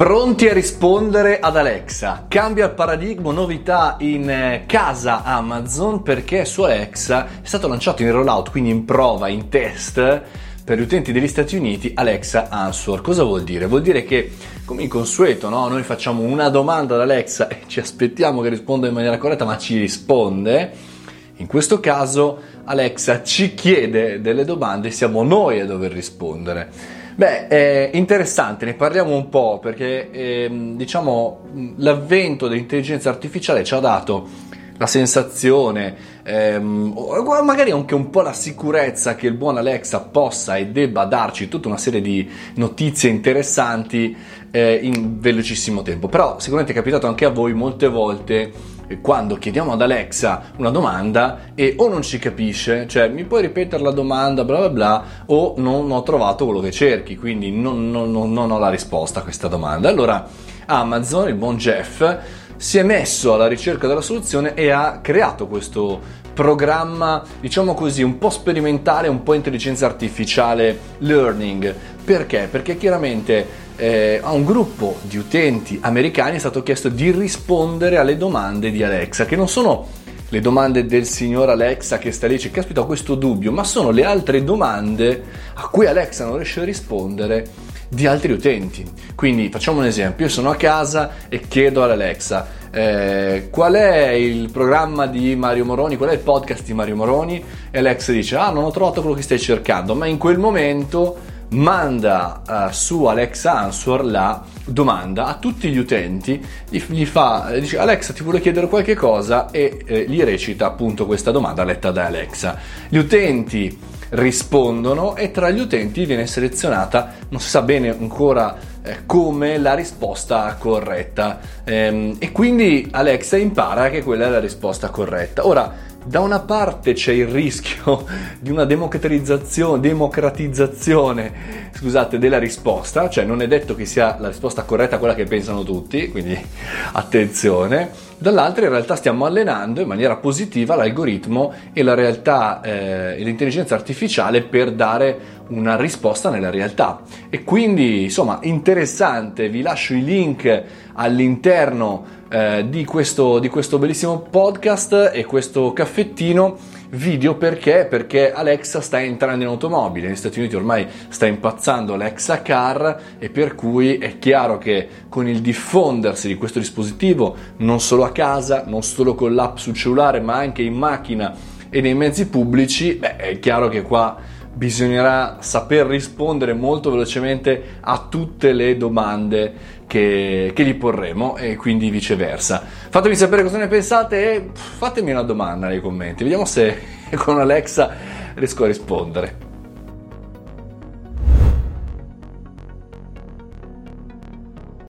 Pronti a rispondere ad Alexa? Cambia il paradigma, novità in eh, casa Amazon perché su Alexa è stato lanciato in rollout, quindi in prova, in test per gli utenti degli Stati Uniti Alexa Answer. Cosa vuol dire? Vuol dire che, come in consueto, no? noi facciamo una domanda ad Alexa e ci aspettiamo che risponda in maniera corretta, ma ci risponde. In questo caso Alexa ci chiede delle domande e siamo noi a dover rispondere. Beh, è interessante, ne parliamo un po' perché ehm, diciamo l'avvento dell'intelligenza artificiale ci ha dato la sensazione, ehm, magari anche un po' la sicurezza che il buon Alexa possa e debba darci tutta una serie di notizie interessanti eh, in velocissimo tempo. Però sicuramente è capitato anche a voi molte volte quando chiediamo ad Alexa una domanda e o non ci capisce, cioè mi puoi ripetere la domanda, bla bla bla, o non ho trovato quello che cerchi, quindi non, non, non ho la risposta a questa domanda. Allora Amazon, il buon Jeff, si è messo alla ricerca della soluzione e ha creato questo programma, diciamo così, un po' sperimentale, un po' intelligenza artificiale learning. Perché? Perché chiaramente eh, a un gruppo di utenti americani è stato chiesto di rispondere alle domande di Alexa, che non sono le domande del signor Alexa che sta lì, dice, caspita ho questo dubbio, ma sono le altre domande a cui Alexa non riesce a rispondere di altri utenti. Quindi facciamo un esempio, io sono a casa e chiedo all'Alexa eh, qual è il programma di Mario Moroni, qual è il podcast di Mario Moroni? E Alexa dice ah non ho trovato quello che stai cercando, ma in quel momento manda uh, su Alexa Answer la domanda a tutti gli utenti, gli, gli fa, dice Alexa ti vuole chiedere qualche cosa e eh, gli recita appunto questa domanda letta da Alexa. Gli utenti rispondono e tra gli utenti viene selezionata, non si sa bene ancora eh, come la risposta corretta ehm, e quindi Alexa impara che quella è la risposta corretta. Ora, da una parte c'è il rischio di una democratizzazione, democratizzazione scusate, della risposta, cioè non è detto che sia la risposta corretta quella che pensano tutti, quindi attenzione. Dall'altra in realtà stiamo allenando in maniera positiva l'algoritmo e la realtà eh, e l'intelligenza artificiale per dare una risposta nella realtà. E quindi insomma interessante, vi lascio i link all'interno eh, di, questo, di questo bellissimo podcast e questo caffettino video perché? Perché Alexa sta entrando in automobile, negli Stati Uniti ormai sta impazzando Alexa Car e per cui è chiaro che con il diffondersi di questo dispositivo non solo a casa, non solo con l'app sul cellulare ma anche in macchina e nei mezzi pubblici, beh, è chiaro che qua bisognerà saper rispondere molto velocemente a tutte le domande che, che, gli porremo e quindi viceversa. Fatemi sapere cosa ne pensate e fatemi una domanda nei commenti, vediamo se con Alexa riesco a rispondere.